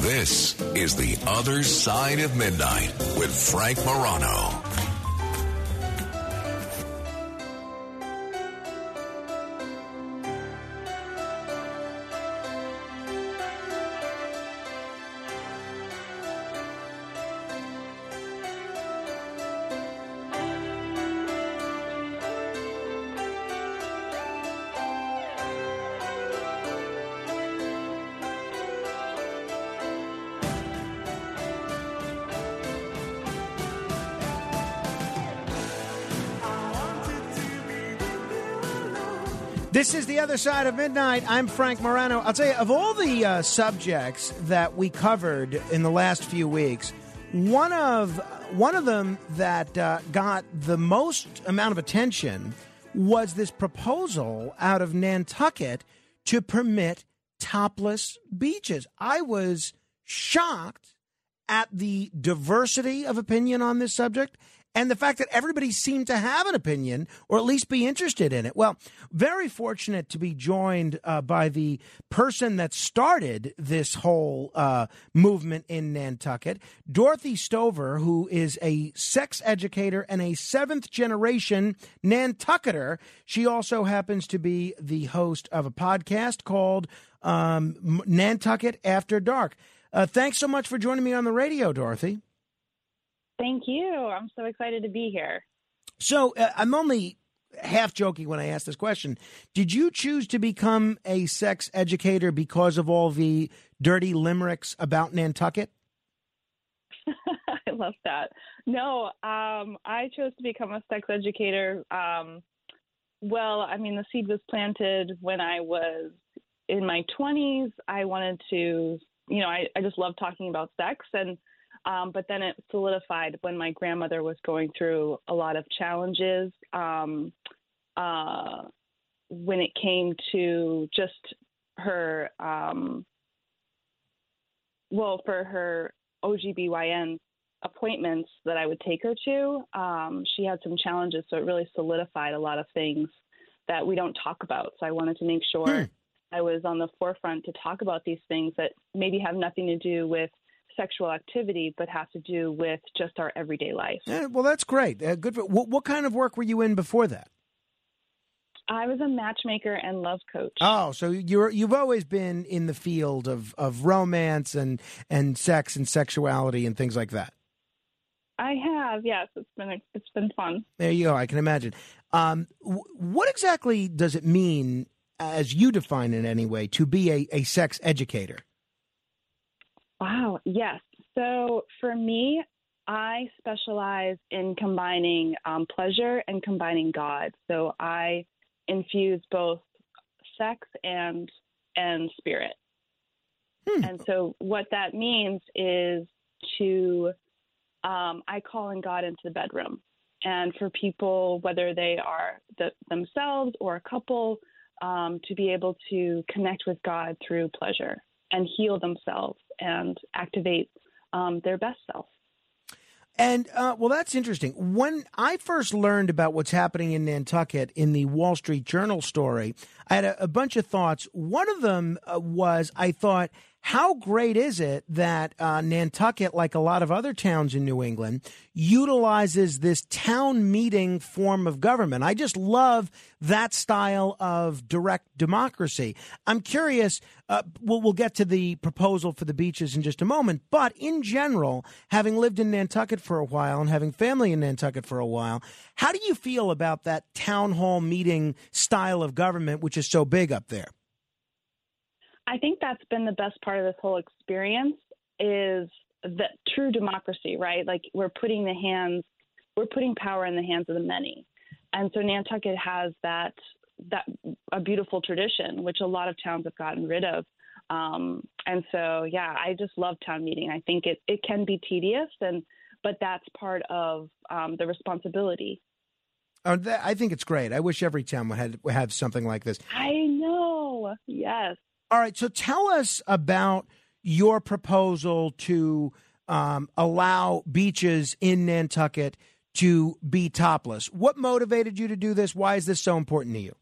This is The Other Side of Midnight with Frank Morano. This is the other side of midnight. I'm Frank Morano. I'll tell you, of all the uh, subjects that we covered in the last few weeks, one of one of them that uh, got the most amount of attention was this proposal out of Nantucket to permit topless beaches. I was shocked at the diversity of opinion on this subject and the fact that everybody seemed to have an opinion or at least be interested in it. Well, very fortunate to be joined uh, by the person that started this whole uh, movement in Nantucket, Dorothy Stover, who is a sex educator and a seventh generation Nantucketer. She also happens to be the host of a podcast called um, Nantucket After Dark. Uh, thanks so much for joining me on the radio, Dorothy. Thank you. I'm so excited to be here. So uh, I'm only half joking when I ask this question. Did you choose to become a sex educator because of all the dirty limericks about Nantucket? I love that. No, um, I chose to become a sex educator. Um, well, I mean, the seed was planted when I was in my 20s. I wanted to, you know, I, I just love talking about sex and um, but then it solidified when my grandmother was going through a lot of challenges um, uh, when it came to just her, um, well, for her OB-GYN appointments that I would take her to, um, she had some challenges. So it really solidified a lot of things that we don't talk about. So I wanted to make sure. Hmm. I was on the forefront to talk about these things that maybe have nothing to do with sexual activity, but have to do with just our everyday life. Yeah, well, that's great. Uh, good. For, what, what kind of work were you in before that? I was a matchmaker and love coach. Oh, so you're you've always been in the field of, of romance and and sex and sexuality and things like that. I have, yes. It's been it's been fun. There you go. I can imagine. Um, w- what exactly does it mean, as you define it anyway, to be a, a sex educator? Wow, yes. So for me, I specialize in combining um, pleasure and combining God. So I infuse both sex and and spirit. Hmm. And so what that means is to um, I call in God into the bedroom. And for people, whether they are the, themselves or a couple, um, to be able to connect with God through pleasure and heal themselves and activate um, their best self. And uh, well, that's interesting. When I first learned about what's happening in Nantucket in the Wall Street Journal story, I had a, a bunch of thoughts. One of them uh, was I thought, how great is it that uh, Nantucket, like a lot of other towns in New England, utilizes this town meeting form of government? I just love that style of direct democracy. I'm curious, uh, we'll, we'll get to the proposal for the beaches in just a moment, but in general, having lived in Nantucket for a while and having family in Nantucket for a while, how do you feel about that town hall meeting style of government, which is so big up there? I think that's been the best part of this whole experience is the true democracy, right? Like we're putting the hands, we're putting power in the hands of the many, and so Nantucket has that that a beautiful tradition, which a lot of towns have gotten rid of. Um, and so, yeah, I just love town meeting. I think it, it can be tedious, and but that's part of um, the responsibility. Oh, that, I think it's great. I wish every town would have, would have something like this. I know. Yes. All right. So tell us about your proposal to um, allow beaches in Nantucket to be topless. What motivated you to do this? Why is this so important to you?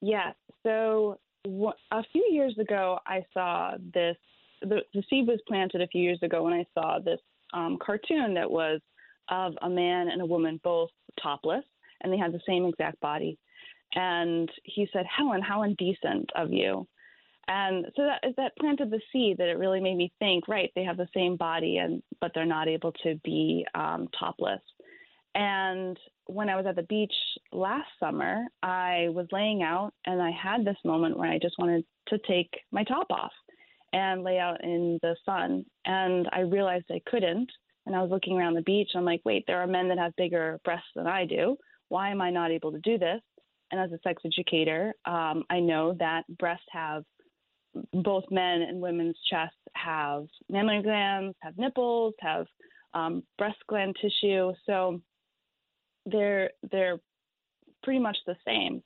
Yeah. So a few years ago, I saw this. The, the seed was planted a few years ago when I saw this um, cartoon that was of a man and a woman both topless, and they had the same exact body. And he said, Helen, how indecent of you. And so that that planted the seed that it really made me think. Right, they have the same body, and but they're not able to be um, topless. And when I was at the beach last summer, I was laying out, and I had this moment where I just wanted to take my top off and lay out in the sun. And I realized I couldn't. And I was looking around the beach. I'm like, wait, there are men that have bigger breasts than I do. Why am I not able to do this? And as a sex educator, um, I know that breasts have both men and women's chests have mammary glands, have nipples, have um, breast gland tissue. So they're they're pretty much the same.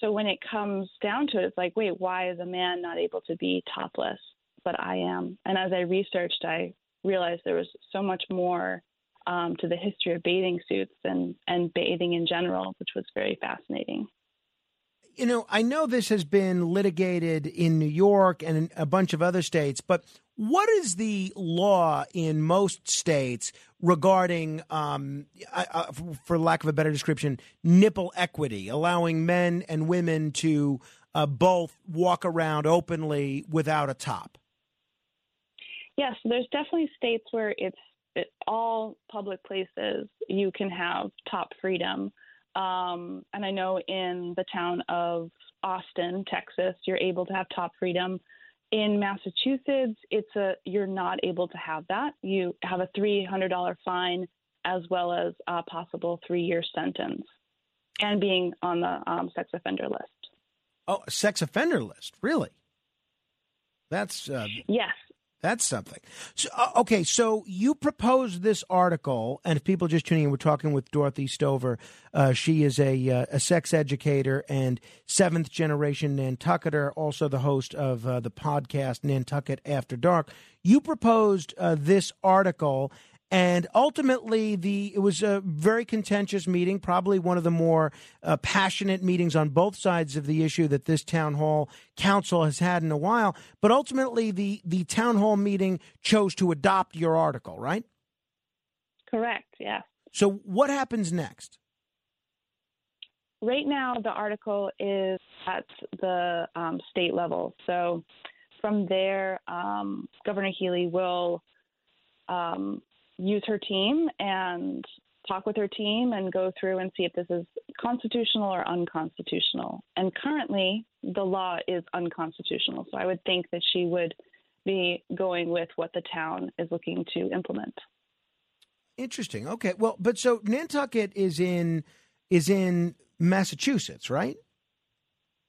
So when it comes down to it, it's like, wait, why is a man not able to be topless, but I am? And as I researched, I realized there was so much more um, to the history of bathing suits and and bathing in general, which was very fascinating you know, I know this has been litigated in New York and a bunch of other states, but what is the law in most states regarding, um, uh, for lack of a better description, nipple equity, allowing men and women to uh, both walk around openly without a top? Yes, there's definitely states where it's it, all public places you can have top freedom. Um, and I know in the town of Austin, Texas, you're able to have top freedom. In Massachusetts, it's a you're not able to have that. You have a three hundred dollar fine as well as a possible three year sentence, and being on the um, sex offender list. Oh, sex offender list, really? That's uh, yes. That's something. So, uh, okay, so you proposed this article, and if people just tuning in, we're talking with Dorothy Stover. Uh, she is a, uh, a sex educator and seventh generation Nantucketer, also the host of uh, the podcast Nantucket After Dark. You proposed uh, this article, and ultimately, the it was a very contentious meeting, probably one of the more uh, passionate meetings on both sides of the issue that this town hall council has had in a while. But ultimately, the the town hall meeting chose to adopt your article, right? Correct. Yeah. So, what happens next? Right now, the article is at the um, state level. So, from there, um, Governor Healey will um, use her team and talk with her team and go through and see if this is constitutional or unconstitutional. And currently, the law is unconstitutional. So I would think that she would be going with what the town is looking to implement. Interesting. Okay. Well, but so Nantucket is in is in Massachusetts, right?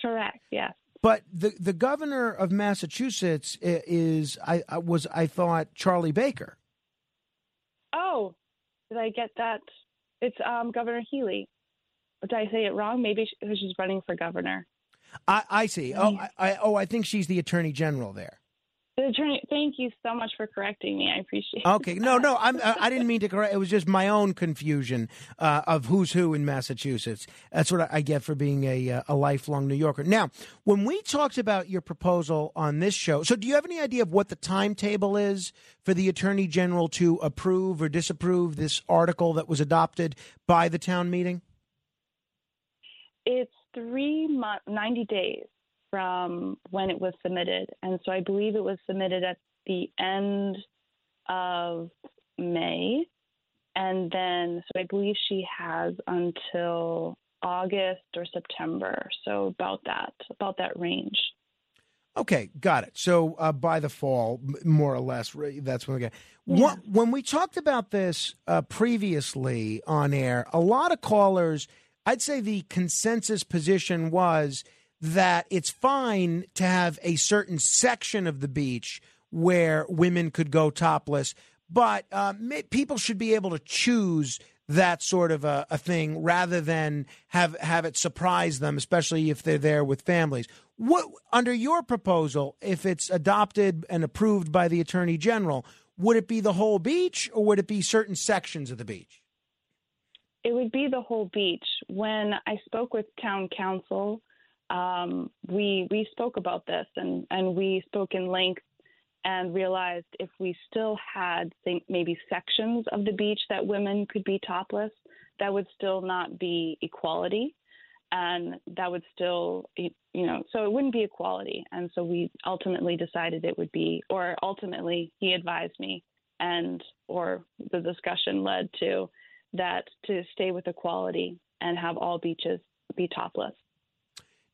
Correct. Yes. But the the governor of Massachusetts eh, is I, I was I thought Charlie Baker. Oh, did I get that? It's um, Governor Healey. Did I say it wrong? Maybe she's running for governor. I, I see. Oh, I, I, oh, I think she's the attorney general there. The attorney, thank you so much for correcting me. I appreciate. It. Okay, no, no, I'm, I didn't mean to correct. It was just my own confusion uh, of who's who in Massachusetts. That's what I get for being a uh, a lifelong New Yorker. Now, when we talked about your proposal on this show, so do you have any idea of what the timetable is for the attorney general to approve or disapprove this article that was adopted by the town meeting? It's three months, ninety days from when it was submitted. And so I believe it was submitted at the end of May. And then, so I believe she has until August or September. So about that, about that range. Okay, got it. So uh, by the fall, more or less, that's when we get. Yeah. When we talked about this uh, previously on air, a lot of callers, I'd say the consensus position was that it's fine to have a certain section of the beach where women could go topless, but uh, people should be able to choose that sort of a, a, thing rather than have have it surprise them, especially if they're there with families. What under your proposal, if it's adopted and approved by the attorney general, would it be the whole beach or would it be certain sections of the beach? It would be the whole beach. When I spoke with town council, um, we we spoke about this and and we spoke in length and realized if we still had think maybe sections of the beach that women could be topless, that would still not be equality. And that would still you know so it wouldn't be equality. And so we ultimately decided it would be or ultimately he advised me and or the discussion led to that to stay with equality and have all beaches be topless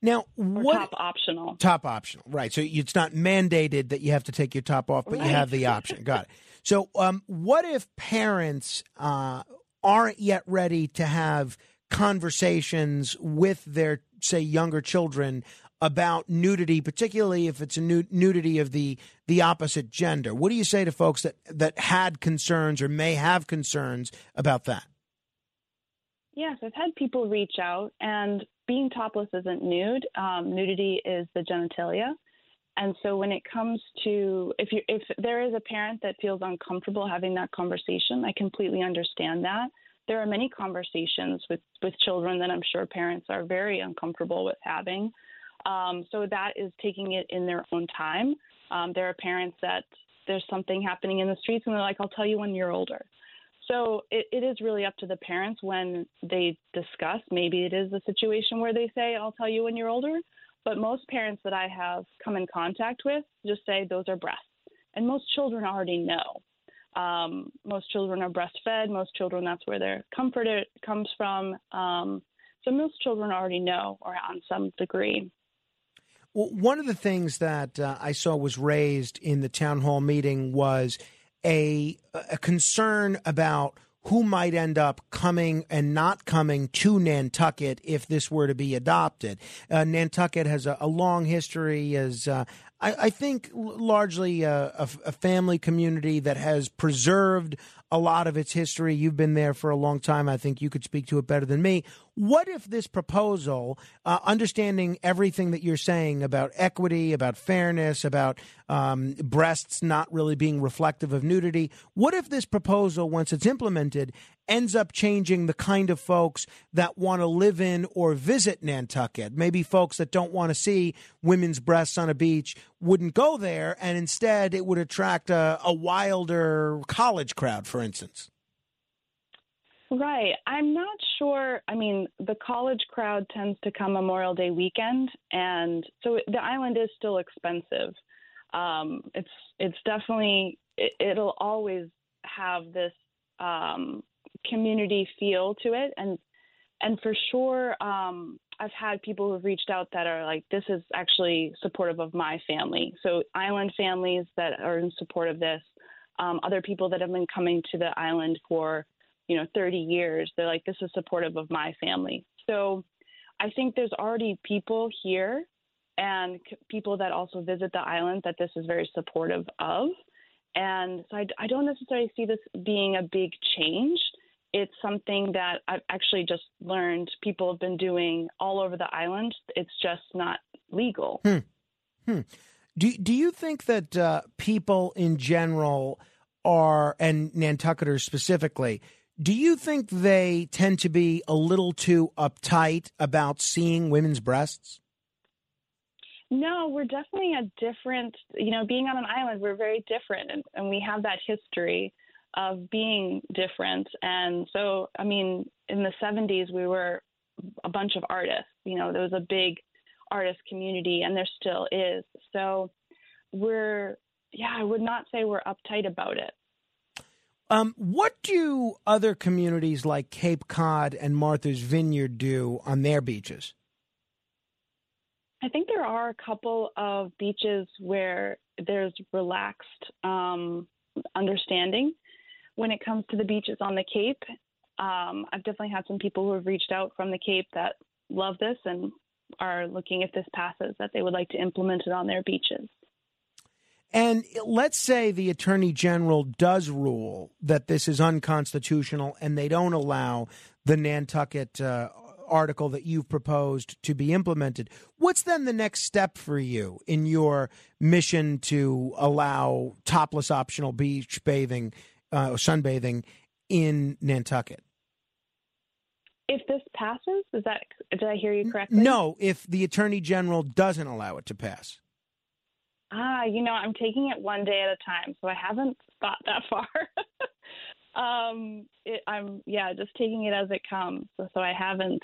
now, what top optional? Top optional, right? So it's not mandated that you have to take your top off, but right. you have the option. Got it. So, um, what if parents uh, aren't yet ready to have conversations with their, say, younger children about nudity, particularly if it's a nudity of the the opposite gender? What do you say to folks that that had concerns or may have concerns about that? Yes, I've had people reach out, and being topless isn't nude. Um, nudity is the genitalia. And so when it comes to if you if there is a parent that feels uncomfortable having that conversation, I completely understand that. There are many conversations with with children that I'm sure parents are very uncomfortable with having. Um, so that is taking it in their own time. Um, there are parents that there's something happening in the streets and they're like, I'll tell you when you're older. So it, it is really up to the parents when they discuss. Maybe it is a situation where they say, I'll tell you when you're older. But most parents that I have come in contact with just say those are breasts. And most children already know. Um, most children are breastfed. Most children, that's where their comfort comes from. Um, so most children already know or on some degree. Well, one of the things that uh, I saw was raised in the town hall meeting was a a concern about who might end up coming and not coming to Nantucket if this were to be adopted. Uh, Nantucket has a, a, long history as uh, I, I, think largely a, a, a, family community that has preserved a lot of its history. You've been there for a long time. I think you could speak to it better than me. What if this proposal, uh, understanding everything that you're saying about equity, about fairness, about um, breasts not really being reflective of nudity, what if this proposal, once it's implemented, ends up changing the kind of folks that want to live in or visit Nantucket? Maybe folks that don't want to see women's breasts on a beach wouldn't go there, and instead it would attract a, a wilder college crowd, for instance. Right. I'm not sure. I mean, the college crowd tends to come Memorial Day weekend, and so the island is still expensive. Um, it's it's definitely it, will always have this um, community feel to it, and and for sure, um, I've had people who've reached out that are like, this is actually supportive of my family. So island families that are in support of this, um, other people that have been coming to the island for you know 30 years they're like this is supportive of my family so i think there's already people here and c- people that also visit the island that this is very supportive of and so I, I don't necessarily see this being a big change it's something that I've actually just learned people have been doing all over the island. It's just not legal. Hmm. Hmm. Do, do you think that uh, people in general are, and Nantucketers specifically, do you think they tend to be a little too uptight about seeing women's breasts? No, we're definitely a different, you know, being on an island, we're very different and, and we have that history of being different. And so, I mean, in the 70s, we were a bunch of artists. You know, there was a big artist community, and there still is. So, we're, yeah, I would not say we're uptight about it. Um, what do other communities like Cape Cod and Martha's Vineyard do on their beaches? I think there are a couple of beaches where there's relaxed um, understanding when it comes to the beaches on the Cape. Um, I've definitely had some people who have reached out from the Cape that love this and are looking if this passes that they would like to implement it on their beaches. And let's say the attorney general does rule that this is unconstitutional and they don't allow the Nantucket uh, article that you've proposed to be implemented. What's then the next step for you in your mission to allow topless optional beach bathing, uh, sunbathing in Nantucket? If this passes, is that did I hear you correctly? No, if the attorney general doesn't allow it to pass. Ah, you know, I'm taking it one day at a time, so I haven't thought that far. um, it, I'm yeah, just taking it as it comes. So, so I haven't,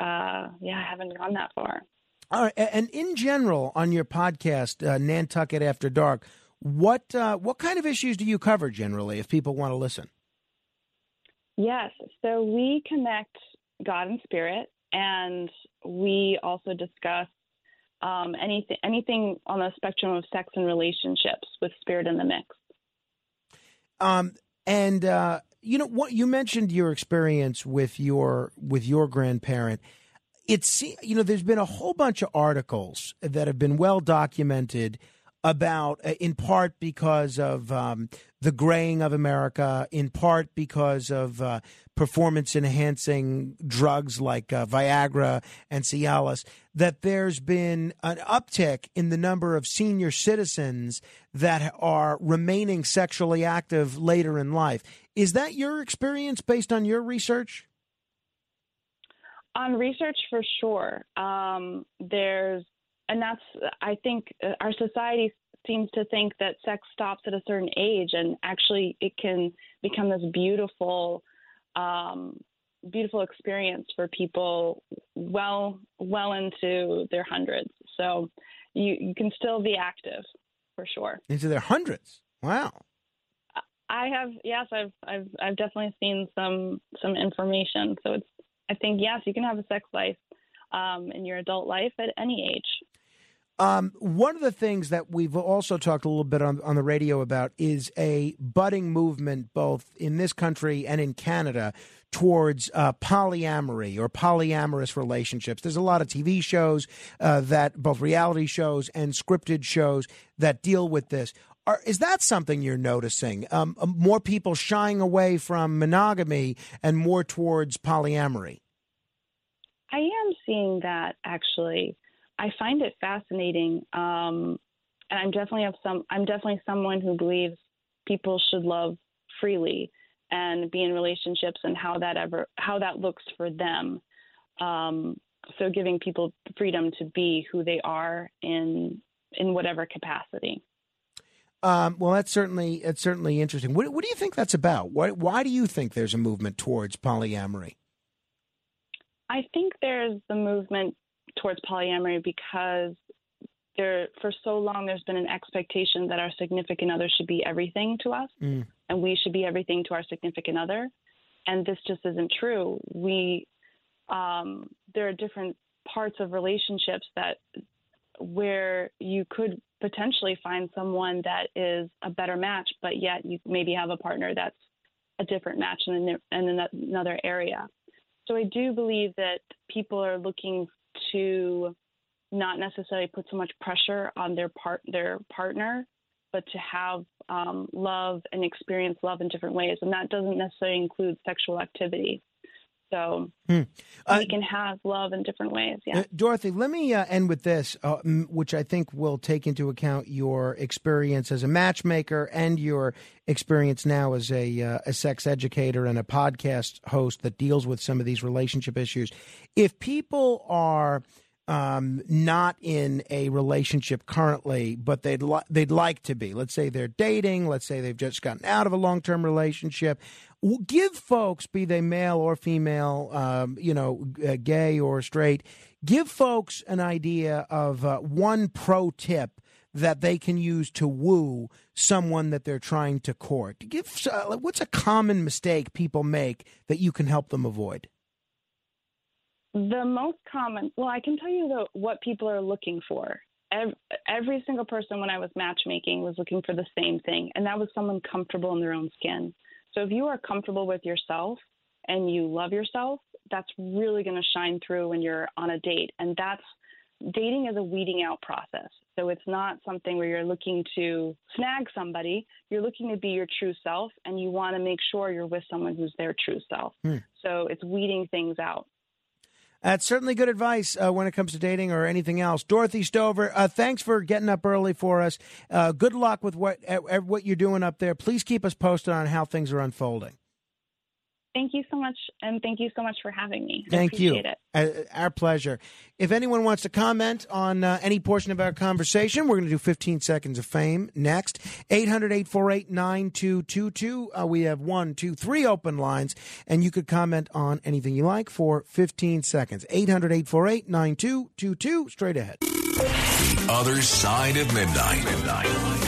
uh, yeah, I haven't gone that far. All right, and in general, on your podcast, uh, Nantucket After Dark, what uh, what kind of issues do you cover generally? If people want to listen. Yes, so we connect God and spirit, and we also discuss um, anything anything on the spectrum of sex and relationships with spirit in the mix. Um, and uh, you know what you mentioned your experience with your with your grandparent. It's you know there's been a whole bunch of articles that have been well documented about, uh, in part because of um, the graying of America, in part because of uh, performance enhancing drugs like uh, Viagra and Cialis, that there's been an uptick in the number of senior citizens that are remaining sexually active later in life. Is that your experience based on your research? On research, for sure. Um, there's and that's I think uh, our society seems to think that sex stops at a certain age, and actually it can become this beautiful, um, beautiful experience for people well well into their hundreds. So you you can still be active for sure. Into their hundreds. Wow. I have yes, I've I've I've definitely seen some some information. So it's I think yes, you can have a sex life um, in your adult life at any age. Um, one of the things that we've also talked a little bit on, on the radio about is a budding movement, both in this country and in Canada, towards uh, polyamory or polyamorous relationships. There's a lot of TV shows uh, that, both reality shows and scripted shows, that deal with this. Are, is that something you're noticing? Um, um more people shying away from monogamy and more towards polyamory? I am seeing that actually. I find it fascinating, um, and I'm definitely of some. I'm definitely someone who believes people should love freely and be in relationships, and how that ever how that looks for them. Um, so giving people freedom to be who they are in in whatever capacity. Um, well, that's certainly it's certainly interesting. What, what do you think that's about? Why, why do you think there's a movement towards polyamory? I think there's the movement towards polyamory because there for so long there's been an expectation that our significant other should be everything to us mm. and we should be everything to our significant other. And this just isn't true. We um, there are different parts of relationships that where you could potentially find someone that is a better match but yet you maybe have a partner that's a different match in, in another area. So i do believe that people are looking to not necessarily put so much pressure on their part their partner, but to have um, love and experience love in different ways, and that doesn't necessarily include sexual activity. So hmm. uh, we can have love in different ways. Yeah, uh, Dorothy. Let me uh, end with this, uh, which I think will take into account your experience as a matchmaker and your experience now as a uh, a sex educator and a podcast host that deals with some of these relationship issues. If people are um, not in a relationship currently, but they'd li- they'd like to be. Let's say they're dating. Let's say they've just gotten out of a long term relationship. Give folks, be they male or female, um, you know, uh, gay or straight, give folks an idea of uh, one pro tip that they can use to woo someone that they're trying to court. Give uh, what's a common mistake people make that you can help them avoid. The most common, well, I can tell you the, what people are looking for. Every, every single person when I was matchmaking was looking for the same thing, and that was someone comfortable in their own skin. So if you are comfortable with yourself and you love yourself, that's really going to shine through when you're on a date. And that's dating is a weeding out process. So it's not something where you're looking to snag somebody. You're looking to be your true self, and you want to make sure you're with someone who's their true self. Hmm. So it's weeding things out. That's certainly good advice uh, when it comes to dating or anything else. Dorothy Stover, uh, thanks for getting up early for us. Uh, good luck with what what you're doing up there. Please keep us posted on how things are unfolding. Thank you so much, and thank you so much for having me. Thank you. Uh, our pleasure. If anyone wants to comment on uh, any portion of our conversation, we're going to do 15 seconds of fame next. 800 848 9222. Uh, we have one, two, three open lines, and you could comment on anything you like for 15 seconds. 800 848 9222. Straight ahead. The other side of midnight. midnight.